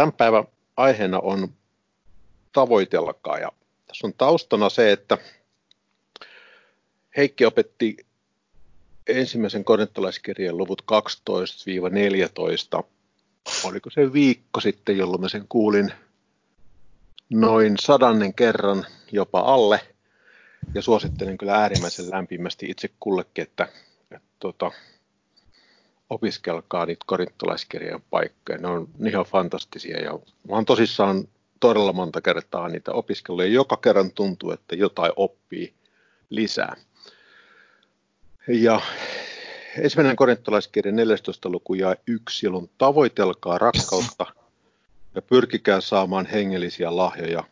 tämän päivän aiheena on tavoitelkaa. Ja tässä on taustana se, että Heikki opetti ensimmäisen korintolaiskirjan luvut 12-14. Oliko se viikko sitten, jolloin mä sen kuulin noin sadannen kerran jopa alle. Ja suosittelen kyllä äärimmäisen lämpimästi itse kullekin, että, että tota, opiskelkaa niitä korintolaiskirjan paikkoja. Ne on ihan fantastisia ja mä oon tosissaan todella monta kertaa niitä opiskellut ja joka kerran tuntuu, että jotain oppii lisää. Ja ensimmäinen korintolaiskirja 14. luku ja 1, jolloin tavoitelkaa rakkautta ja pyrkikää saamaan hengellisiä lahjoja,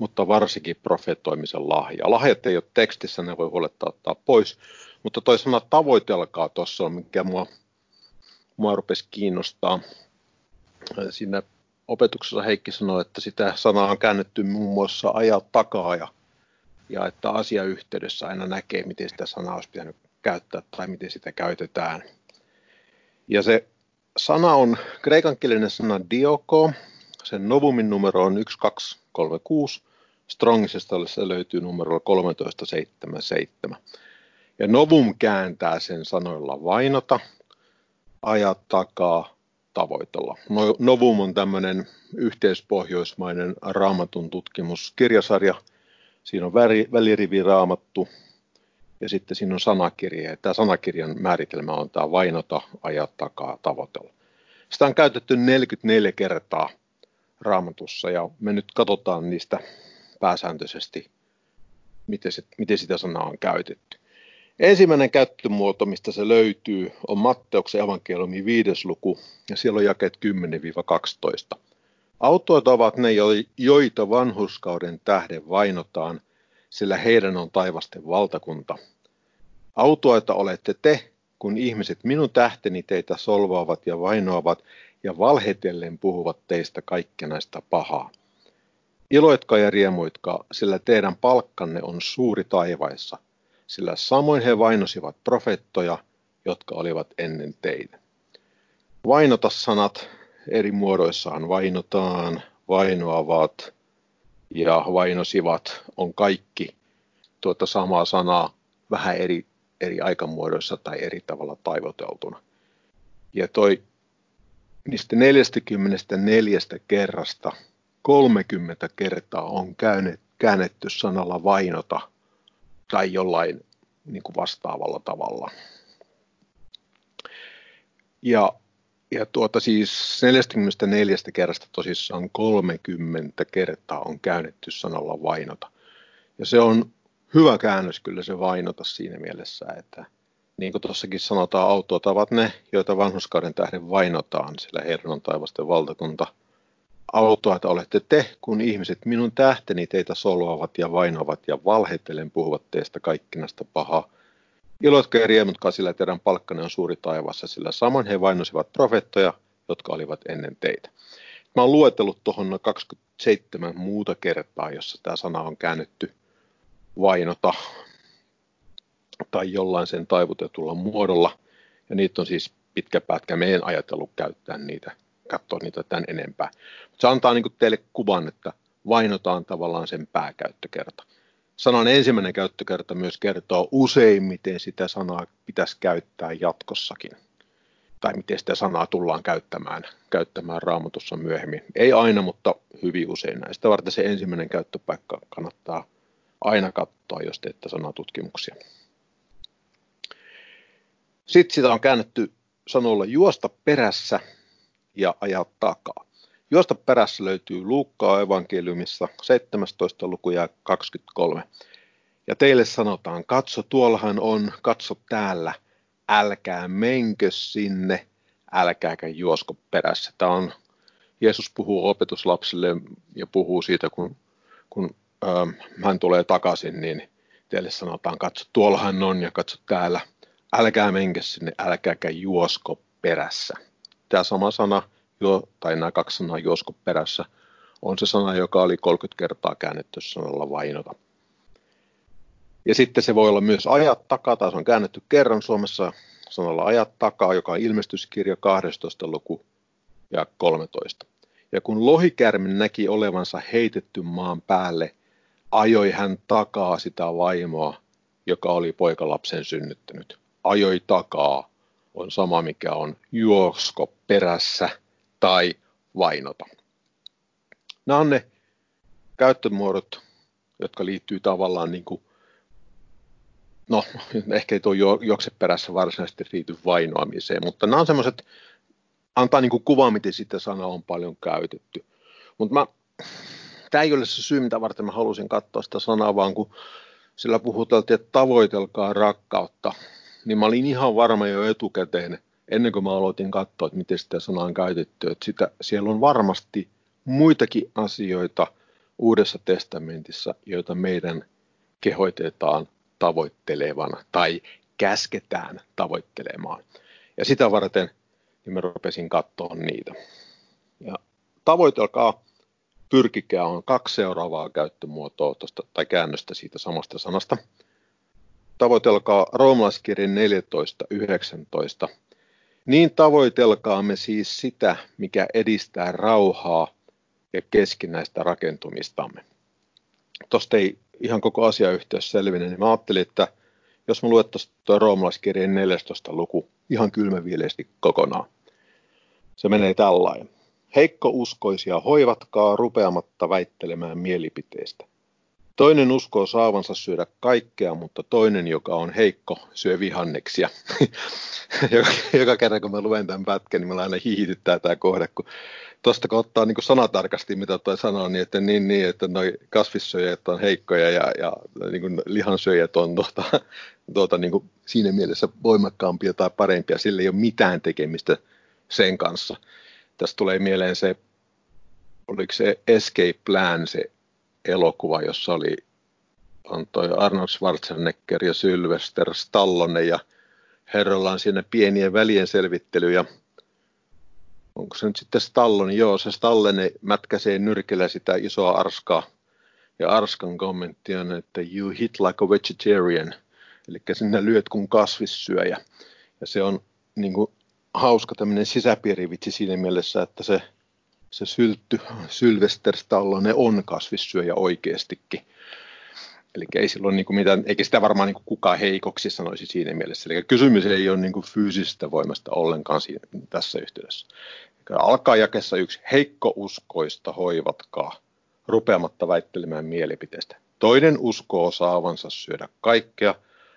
mutta varsinkin profetoimisen lahja. Lahjat ei ole tekstissä, ne voi huolettaa ottaa pois, mutta toi sana tavoitelkaa tuossa on, mikä mua, mua rupesi kiinnostaa. Siinä opetuksessa Heikki sanoi, että sitä sanaa on käännetty muun muassa ajaa takaa ja, ja että asiayhteydessä aina näkee, miten sitä sanaa olisi pitänyt käyttää tai miten sitä käytetään. Ja se sana on kreikankielinen sana dioko, sen novumin numero on 1236, Strongisesta se löytyy numerolla 1377. Ja novum kääntää sen sanoilla vainota, ajaa takaa, tavoitella. No, novum on tämmöinen yhteispohjoismainen raamatun tutkimuskirjasarja. Siinä on väri, välirivi raamattu, ja sitten siinä on sanakirja. Ja tämä sanakirjan määritelmä on tämä vainota, ajaa takaa, tavoitella. Sitä on käytetty 44 kertaa raamatussa ja me nyt katsotaan niistä pääsääntöisesti, miten, se, miten sitä sanaa on käytetty. Ensimmäinen käyttömuoto, mistä se löytyy, on Matteuksen evankeliumi viides luku, ja siellä on jakeet 10-12. Autoit ovat ne, joita vanhuskauden tähden vainotaan, sillä heidän on taivasten valtakunta. Autoita olette te, kun ihmiset minun tähteni teitä solvaavat ja vainoavat ja valhetellen puhuvat teistä kaikkenaista pahaa. Iloitkaa ja riemuitkaa, sillä teidän palkkanne on suuri taivaissa, sillä samoin he vainosivat profettoja, jotka olivat ennen teitä. Vainota sanat eri muodoissaan vainotaan, vainoavat ja vainosivat on kaikki tuota samaa sanaa vähän eri eri aikamuodoissa tai eri tavalla taivoteltuna. Ja toi niistä 44 kerrasta 30 kertaa on käännetty sanalla vainota tai jollain niin kuin vastaavalla tavalla. Ja, ja tuota siis 44 kerrasta tosissaan 30 kertaa on käännetty sanalla vainota. Ja se on hyvä käännös kyllä se vainota siinä mielessä, että niin kuin tuossakin sanotaan, autot ovat ne, joita vanhuskauden tähden vainotaan, sillä Herran taivasten valtakunta. Autoita olette te, kun ihmiset minun tähteni teitä solvaavat ja vainovat ja valhettelen puhuvat teistä kaikkinasta pahaa. Iloitko ja riemutkaa, sillä teidän palkkanne on suuri taivassa, sillä samoin he vainosivat profettoja, jotka olivat ennen teitä. Mä oon luetellut tuohon 27 muuta kertaa, jossa tämä sana on käännetty vainota tai jollain sen taivutetulla muodolla. Ja niitä on siis pitkä pätkä. Meidän ajatellut käyttää niitä, katsoa niitä tämän enempää. Mutta se antaa niin teille kuvan, että vainotaan tavallaan sen pääkäyttökerta. Sanan ensimmäinen käyttökerta myös kertoo useimmiten sitä sanaa pitäisi käyttää jatkossakin. Tai miten sitä sanaa tullaan käyttämään, käyttämään raamatussa myöhemmin. Ei aina, mutta hyvin usein näistä varten se ensimmäinen käyttöpaikka kannattaa aina katsoa, jos teette sanatutkimuksia. Sitten sitä on käännetty sanoilla juosta perässä ja ajaa takaa. Juosta perässä löytyy Luukkaa evankeliumissa 17. luku ja 23. Ja teille sanotaan, katso tuollahan on, katso täällä, älkää menkö sinne, älkääkä juosko perässä. Tämä on, Jeesus puhuu opetuslapsille ja puhuu siitä, kun, kun Ähm, hän tulee takaisin, niin teille sanotaan, katso tuollahan on ja katso täällä. Älkää menkö sinne, älkääkä juosko perässä. Tämä sama sana, jo, tai nämä kaksi sanaa juosko perässä, on se sana, joka oli 30 kertaa käännetty sanalla vainota. Ja sitten se voi olla myös ajat takaa, tai se on käännetty kerran Suomessa sanalla ajat takaa, joka on ilmestyskirja 12. luku ja 13. Ja kun lohikärme näki olevansa heitetty maan päälle, ajoi hän takaa sitä vaimoa, joka oli poikalapsen synnyttänyt. Ajoi takaa on sama mikä on juosko perässä tai vainota. Nämä on ne käyttömuodot, jotka liittyy tavallaan niin kuin, no ehkä ei tuo juokse perässä varsinaisesti liity vainoamiseen, mutta nämä on semmoiset, antaa niin kuin kuva, miten sitä sanaa on paljon käytetty. Mutta mä, tämä ei ole se syy, mitä varten mä halusin katsoa sitä sanaa, vaan kun sillä puhuteltiin, että tavoitelkaa rakkautta, niin mä olin ihan varma jo etukäteen, ennen kuin mä aloitin katsoa, että miten sitä sanaa on käytetty, että sitä, siellä on varmasti muitakin asioita Uudessa testamentissa, joita meidän kehoitetaan tavoittelevana tai käsketään tavoittelemaan. Ja sitä varten niin mä rupesin katsoa niitä. Ja tavoitelkaa, pyrkikää on kaksi seuraavaa käyttömuotoa tosta, tai käännöstä siitä samasta sanasta. Tavoitelkaa roomalaiskirjan 14.19. Niin tavoitelkaamme siis sitä, mikä edistää rauhaa ja keskinäistä rakentumistamme. Tuosta ei ihan koko asiayhteys selvine, niin mä ajattelin, että jos mä luettaisiin tuo roomalaiskirjan 14. luku ihan kylmäviileesti kokonaan. Se menee tällainen. Heikko uskoisia hoivatkaa rupeamatta väittelemään mielipiteistä. Toinen uskoo saavansa syödä kaikkea, mutta toinen, joka on heikko, syö vihanneksia. joka, kerran kun mä luen tämän pätkän, niin mä aina hiihityttää tämä kohde, kun tuosta kun ottaa niin sanatarkasti, mitä toi sanoo, niin että niin, niin että noi kasvissyöjät on heikkoja ja, ja niin kuin lihansyöjät on tuota, tuota, niin kuin siinä mielessä voimakkaampia tai parempia. Sillä ei ole mitään tekemistä sen kanssa. Tästä tulee mieleen se, oliko se Escape Plan, se elokuva, jossa oli on toi Arnold Schwarzenegger ja Sylvester Stallone ja herralla on siinä pieniä välien selvittelyjä. Onko se nyt sitten Stallone? Joo, se Stallone mätkäsee nyrkellä sitä isoa arskaa. Ja Arskan kommentti on, että you hit like a vegetarian. Eli sinne lyöt kuin kasvissyöjä. Ja se on niin kuin, hauska tämmöinen sisäpiirivitsi siinä mielessä, että se se syltty Sylvester Stallone on kasvissyöjä oikeastikin. Eli ei silloin niin kuin mitään, eikä sitä varmaan niin kuin kukaan heikoksi sanoisi siinä mielessä. Eli kysymys ei ole niin kuin fyysisestä voimasta ollenkaan siinä, tässä yhteydessä. Eli alkaa jakessa yksi, heikko uskoista hoivatkaa, rupeamatta väittelemään mielipiteestä. Toinen uskoo saavansa syödä kaikkea,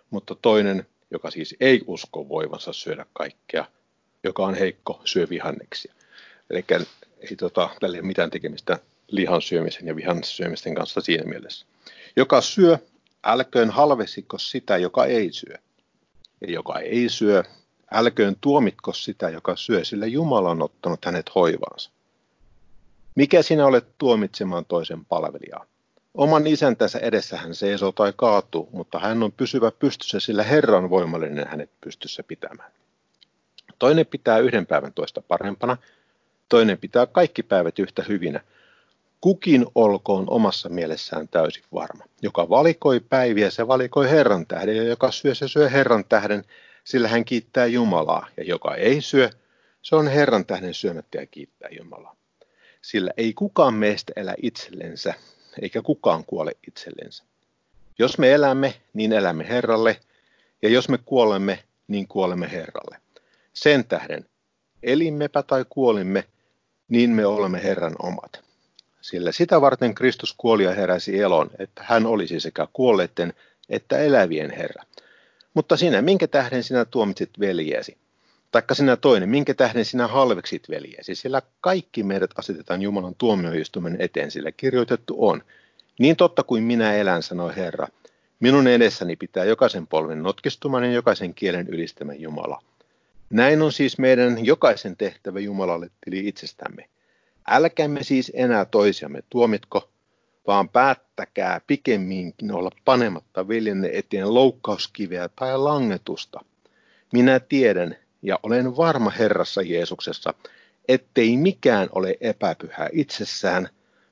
mutta toinen, joka siis ei usko voivansa syödä kaikkea, joka on heikko, syö vihanneksia. Eli ei tota, tällä ole mitään tekemistä lihan syömisen ja vihan syömisten kanssa siinä mielessä. Joka syö, älköön halvesiko sitä, joka ei syö. Ja joka ei syö, älköön tuomitko sitä, joka syö, sillä Jumala on ottanut hänet hoivaansa. Mikä sinä olet tuomitsemaan toisen palvelijaa? Oman isäntänsä edessä hän seisoo tai kaatuu, mutta hän on pysyvä pystyssä, sillä Herran voimallinen hänet pystyssä pitämään. Toinen pitää yhden päivän toista parempana, Toinen pitää kaikki päivät yhtä hyvinä. Kukin olkoon omassa mielessään täysin varma. Joka valikoi päiviä, se valikoi Herran tähden, ja joka syö, se syö Herran tähden, sillä hän kiittää Jumalaa. Ja joka ei syö, se on Herran tähden syömättä ja kiittää Jumalaa. Sillä ei kukaan meistä elä itsellensä, eikä kukaan kuole itsellensä. Jos me elämme, niin elämme Herralle, ja jos me kuolemme, niin kuolemme Herralle. Sen tähden, elimmepä tai kuolimme, niin me olemme Herran omat. Sillä sitä varten Kristus kuoli ja heräsi elon, että hän olisi sekä kuolleiden että elävien Herra. Mutta sinä, minkä tähden sinä tuomitsit veljesi? Taikka sinä toinen, minkä tähden sinä halveksit veljesi? Sillä kaikki meidät asetetaan Jumalan tuomioistuimen eteen, sillä kirjoitettu on. Niin totta kuin minä elän, sanoi Herra. Minun edessäni pitää jokaisen polven notkistuman ja jokaisen kielen ylistämän Jumala. Näin on siis meidän jokaisen tehtävä Jumalalle tili itsestämme. Älkäämme siis enää toisiamme tuomitko, vaan päättäkää pikemminkin olla panematta veljenne eteen loukkauskiveä tai langetusta. Minä tiedän ja olen varma Herrassa Jeesuksessa, ettei mikään ole epäpyhää itsessään,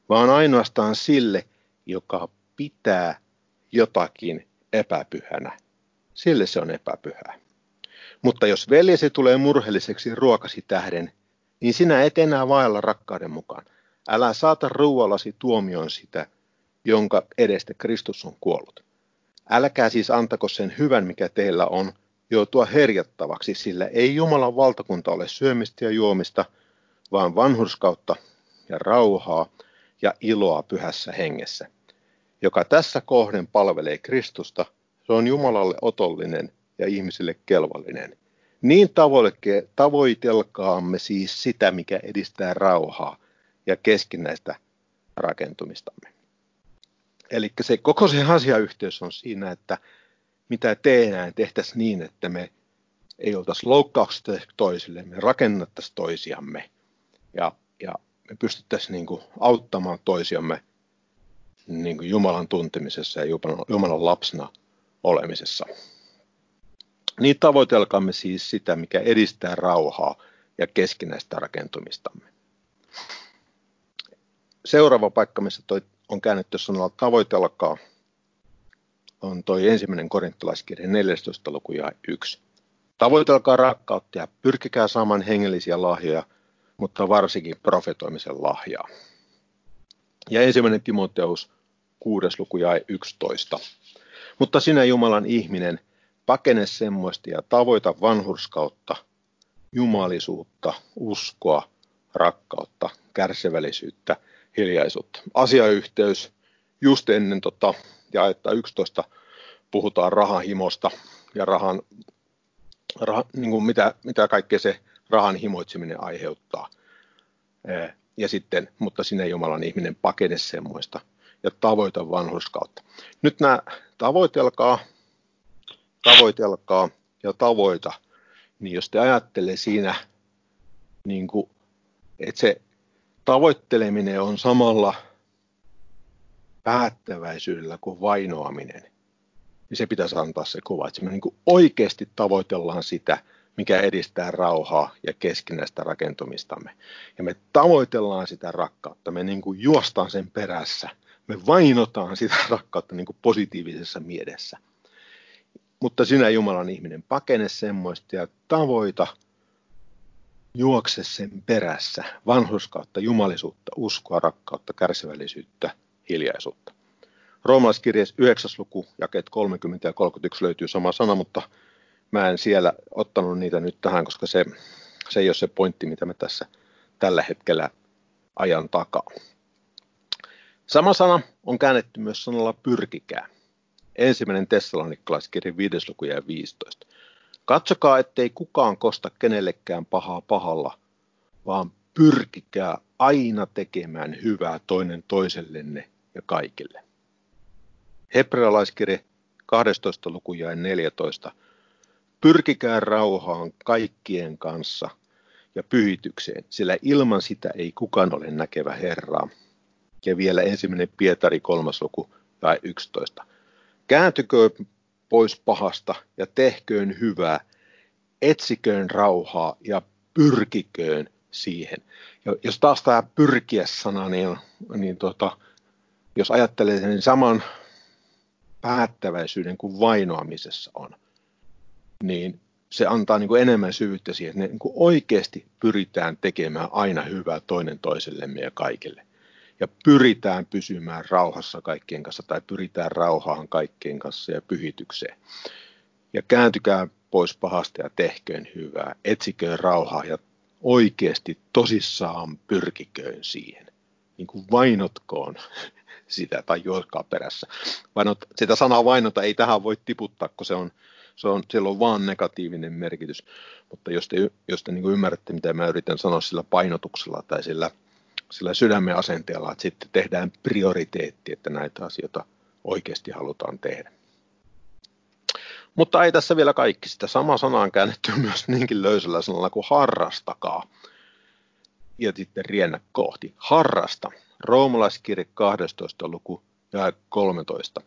vaan ainoastaan sille, joka pitää jotakin epäpyhänä. Sille se on epäpyhää. Mutta jos veljesi tulee murheelliseksi ruokasi tähden, niin sinä et enää vaella rakkauden mukaan. Älä saata ruuallasi tuomioon sitä, jonka edestä Kristus on kuollut. Älkää siis antako sen hyvän, mikä teillä on, joutua herjattavaksi, sillä ei Jumalan valtakunta ole syömistä ja juomista, vaan vanhurskautta ja rauhaa ja iloa pyhässä hengessä. Joka tässä kohden palvelee Kristusta, se on Jumalalle otollinen ja ihmisille kelvollinen. Niin tavoitelkaamme siis sitä, mikä edistää rauhaa ja keskinäistä rakentumistamme. Eli se koko se asiayhteys on siinä, että mitä tehdään, tehtäisiin niin, että me ei oltaisi loukkauksista toisille, me rakennettaisiin toisiamme ja, ja me pystyttäisiin niin kuin auttamaan toisiamme niin kuin Jumalan tuntemisessa ja Jumalan, Jumalan lapsena olemisessa. Niin tavoitelkaamme siis sitä, mikä edistää rauhaa ja keskinäistä rakentumistamme. Seuraava paikka, missä toi on käännetty sanalla tavoitelkaa, on toi ensimmäinen korintolaiskirja 14. luku ja 1. Tavoitelkaa rakkautta ja pyrkikää saamaan hengellisiä lahjoja, mutta varsinkin profetoimisen lahjaa. Ja ensimmäinen Timoteus 6. luku ja 11. Mutta sinä Jumalan ihminen, pakene semmoista ja tavoita vanhurskautta, jumalisuutta, uskoa, rakkautta, kärsivällisyyttä, hiljaisuutta. Asiayhteys just ennen tota, jaetta 11 puhutaan rahahimosta ja rahan, rah, niin kuin mitä, mitä kaikkea se rahan himoitseminen aiheuttaa. Ja sitten, mutta sinä Jumalan ihminen pakene semmoista ja tavoita vanhuskautta. Nyt nämä tavoitelkaa, tavoitelkaa ja tavoita, niin jos te ajattelee siinä, niin kuin, että se tavoitteleminen on samalla päättäväisyydellä kuin vainoaminen, niin se pitäisi antaa se kuva, että me niin oikeasti tavoitellaan sitä, mikä edistää rauhaa ja keskinäistä rakentumistamme. Ja me tavoitellaan sitä rakkautta, me niin kuin juostaan sen perässä, me vainotaan sitä rakkautta niin kuin positiivisessa mielessä. Mutta sinä Jumalan ihminen, pakene semmoista ja tavoita – juokse sen perässä vanhuskautta, jumalisuutta, uskoa, rakkautta, kärsivällisyyttä, hiljaisuutta. Roomalaiskirjeessä 9. luku, jakeet 30 ja 31 löytyy sama sana, mutta mä en siellä ottanut niitä nyt tähän, koska se, se ei ole se pointti, mitä me tässä tällä hetkellä ajan takaa. Sama sana on käännetty myös sanalla pyrkikää. Ensimmäinen tessalonikalaiskirja 5. luku ja 15. Katsokaa, ettei kukaan kosta kenellekään pahaa pahalla, vaan pyrkikää aina tekemään hyvää toinen toisellenne ja kaikille. Hebrealaiskirje 12. luku ja 14. Pyrkikää rauhaan kaikkien kanssa ja pyhitykseen, sillä ilman sitä ei kukaan ole näkevä Herraa. Ja vielä ensimmäinen Pietari kolmas luku tai 11. Kääntykö pois pahasta ja tehköön hyvää, etsiköön rauhaa ja pyrkiköön siihen. Ja jos taas tämä pyrkiä-sana, niin, niin tota, jos ajattelee sen niin saman päättäväisyyden kuin vainoamisessa on, niin se antaa niin kuin enemmän syvyyttä siihen, että ne niin kuin oikeasti pyritään tekemään aina hyvää toinen toisellemme ja kaikille ja pyritään pysymään rauhassa kaikkien kanssa tai pyritään rauhaan kaikkien kanssa ja pyhitykseen. Ja kääntykää pois pahasta ja tehköön hyvää, etsiköön rauhaa ja oikeasti tosissaan pyrkiköön siihen. Niin kuin vainotkoon sitä tai juokaa perässä. Vainot, sitä sanaa vainota ei tähän voi tiputtaa, kun se on, se on, sillä on vaan negatiivinen merkitys. Mutta jos te, jos te niin ymmärrätte, mitä mä yritän sanoa sillä painotuksella tai sillä – sillä sydämen asenteella, että sitten tehdään prioriteetti, että näitä asioita oikeasti halutaan tehdä. Mutta ei tässä vielä kaikki. Sitä sama sanaa on käännetty myös niinkin löysällä sanalla kuin harrastakaa. Ja sitten riennä kohti. Harrasta. Roomalaiskirje 12. luku ja 13.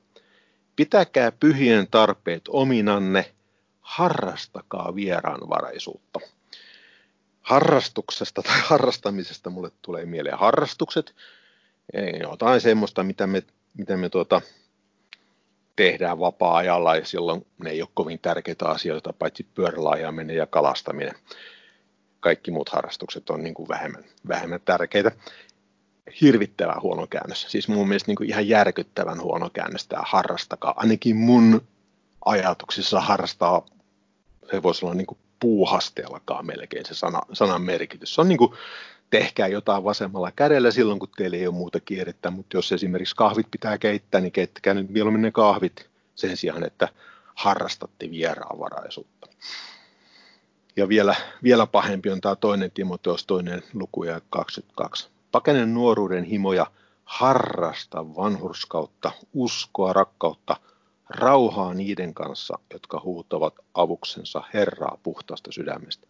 Pitäkää pyhien tarpeet ominanne, harrastakaa vieraanvaraisuutta harrastuksesta tai harrastamisesta mulle tulee mieleen harrastukset, jotain semmoista, mitä me, mitä me tuota, tehdään vapaa-ajalla ja silloin ne ei ole kovin tärkeitä asioita, paitsi pyörällä ajaminen ja kalastaminen. kaikki muut harrastukset on niin kuin vähemmän, vähemmän tärkeitä. Hirvittävän huono käännös. Siis mun mielestä niin kuin ihan järkyttävän huono käännös tämä harrastakaa. Ainakin mun ajatuksissa harrastaa, se voisi olla niin kuin puuhasteellakaan melkein se sana, sanan merkitys. Se on niin kuin, tehkää jotain vasemmalla kädellä silloin, kun teillä ei ole muuta kierrettä, mutta jos esimerkiksi kahvit pitää keittää, niin keittäkää nyt mieluummin ne kahvit sen sijaan, että harrastatte vieraanvaraisuutta. Ja vielä, vielä pahempi on tämä toinen Timoteos, toinen luku ja 22. Pakenen nuoruuden himoja, harrasta vanhurskautta, uskoa, rakkautta, rauhaa niiden kanssa, jotka huutavat avuksensa Herraa puhtaasta sydämestä.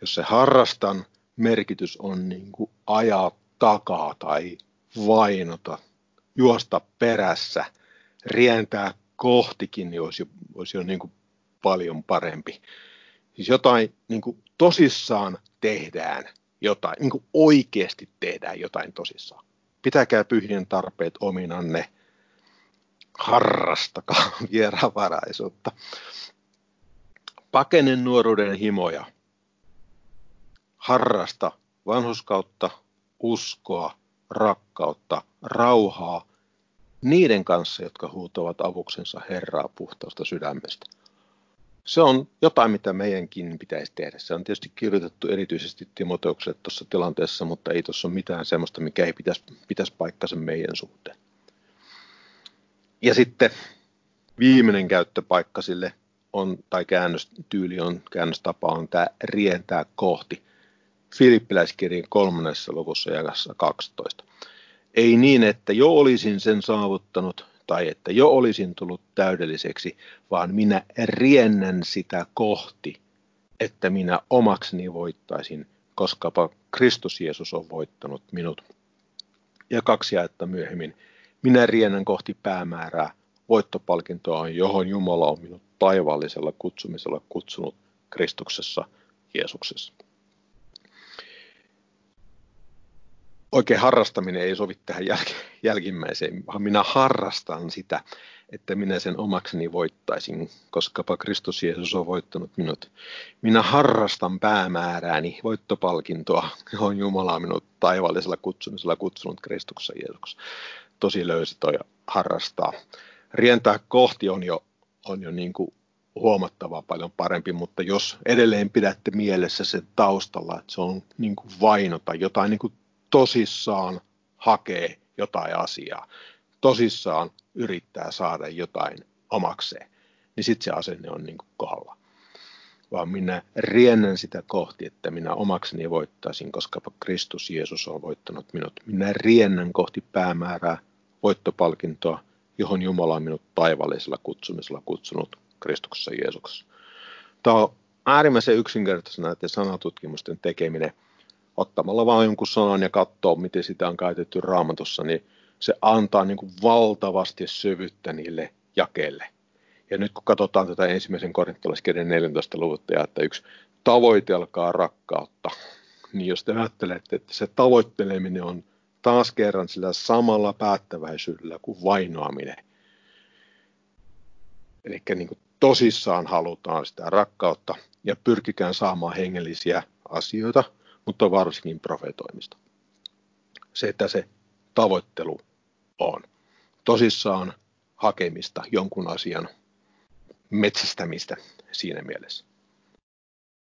Jos se harrastan merkitys on niin kuin ajaa takaa tai vainota, juosta perässä, rientää kohtikin, niin olisi olisi jo niin kuin paljon parempi. Siis jotain niin kuin tosissaan tehdään jotain, niin kuin oikeasti tehdään jotain tosissaan. Pitäkää pyhien tarpeet ominanne, harrastakaa vieravaraisuutta. Pakenen nuoruuden himoja, harrasta vanhuskautta, uskoa, rakkautta, rauhaa niiden kanssa, jotka huutavat avuksensa Herraa puhtausta sydämestä. Se on jotain, mitä meidänkin pitäisi tehdä. Se on tietysti kirjoitettu erityisesti Timoteukselle tuossa tilanteessa, mutta ei tuossa ole mitään sellaista, mikä ei pitäisi, pitäisi paikkansa meidän suhteen. Ja sitten viimeinen käyttöpaikka sille on, tai käännöstyyli on, käännöstapa on tämä rientää kohti. Filippiläiskirjan kolmannessa luvussa jakassa 12. Ei niin, että jo olisin sen saavuttanut tai että jo olisin tullut täydelliseksi, vaan minä riennän sitä kohti, että minä omakseni voittaisin, koska Kristus Jeesus on voittanut minut. Ja kaksi jaetta myöhemmin, minä riennän kohti päämäärää, voittopalkintoa, johon Jumala on minut taivaallisella kutsumisella kutsunut Kristuksessa Jeesuksessa. oikein harrastaminen ei sovi tähän jäl- jälkimmäiseen, vaan minä harrastan sitä, että minä sen omakseni voittaisin, koska Kristus Jeesus on voittanut minut. Minä harrastan päämäärääni, voittopalkintoa, johon Jumala on minut taivaallisella kutsumisella kutsunut Kristuksessa Jeesuksessa. Tosi löysi toi harrastaa. Rientää kohti on jo, on jo niin kuin huomattavaa paljon parempi, mutta jos edelleen pidätte mielessä sen taustalla, että se on niin kuin vainota, jotain niin kuin tosissaan hakee jotain asiaa, tosissaan yrittää saada jotain omakseen, niin sitten se asenne on niin kuin kohdalla. Vaan minä riennän sitä kohti, että minä omakseni voittaisin, koska Kristus Jeesus on voittanut minut. Minä riennän kohti päämäärää, voittopalkintoa, johon Jumala on minut taivaallisella kutsumisella kutsunut Kristuksessa Jeesuksessa. Tämä on äärimmäisen yksinkertaisena näiden sanatutkimusten tekeminen – ottamalla vaan jonkun sanan ja katsoa, miten sitä on käytetty raamatussa, niin se antaa niin kuin valtavasti syvyyttä niille jakeille. Ja nyt kun katsotaan tätä ensimmäisen korintolaiskirjan 14 luvutta ja että yksi tavoitelkaa rakkautta, niin jos te ajattelette, että se tavoitteleminen on taas kerran sillä samalla päättäväisyydellä kuin vainoaminen. Eli niin tosissaan halutaan sitä rakkautta ja pyrkikään saamaan hengellisiä asioita – mutta varsinkin profetoimista. Se, että se tavoittelu on tosissaan hakemista jonkun asian metsästämistä siinä mielessä.